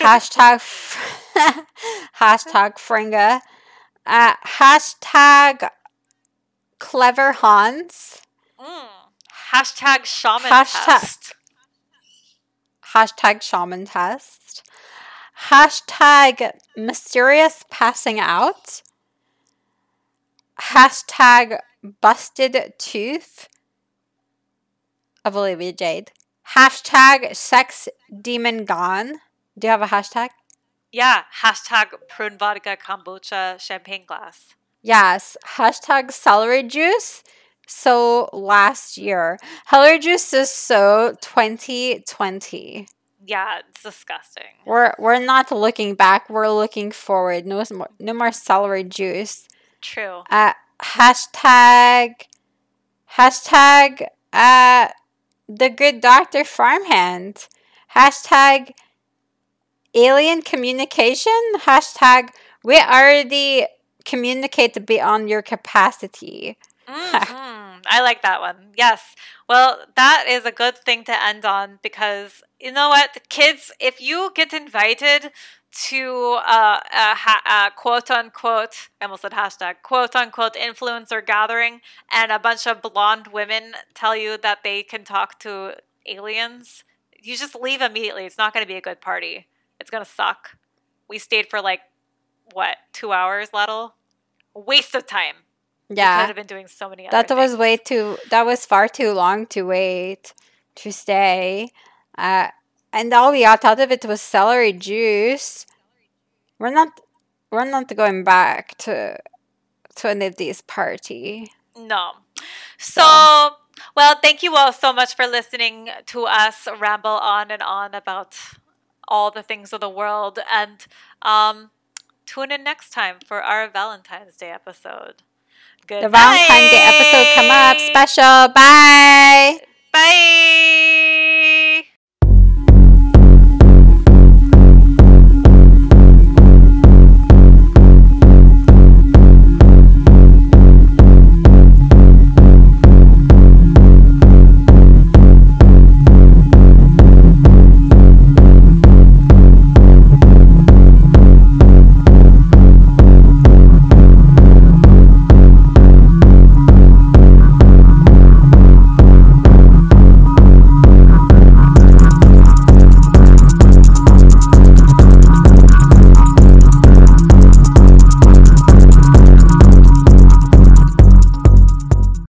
hashtag f- hashtag Fringa, uh, hashtag Clever Hans, Mm. Hashtag shaman Hashtag- test. hashtag Shaman Test, hashtag Mysterious Passing Out, hashtag Busted Tooth of Olivia Jade, hashtag Sex Demon Gone. Do you have a hashtag? Yeah. Hashtag prune vodka kombucha champagne glass. Yes, hashtag celery juice. So last year, celery juice is so 2020. Yeah, it's disgusting. We're we're not looking back. We're looking forward. No more no more celery juice. True. Uh, hashtag hashtag uh the good doctor farmhand. Hashtag alien communication. Hashtag we already communicate beyond your capacity. Mhm. I like that one. Yes. Well, that is a good thing to end on because you know what, kids, if you get invited to uh, a, ha- a quote unquote, I almost said hashtag, quote unquote influencer gathering, and a bunch of blonde women tell you that they can talk to aliens, you just leave immediately. It's not going to be a good party. It's going to suck. We stayed for like, what, two hours, Lettle? Waste of time. We could Yeah. have been doing so many other That was things. way too that was far too long to wait to stay. Uh and all we got out of it was celery juice. We're not we're not going back to to any of these party. No. So, well, thank you all so much for listening to us ramble on and on about all the things of the world. And um, tune in next time for our Valentine's Day episode. Good The Valentine's Day episode come up special. Bye. Bye.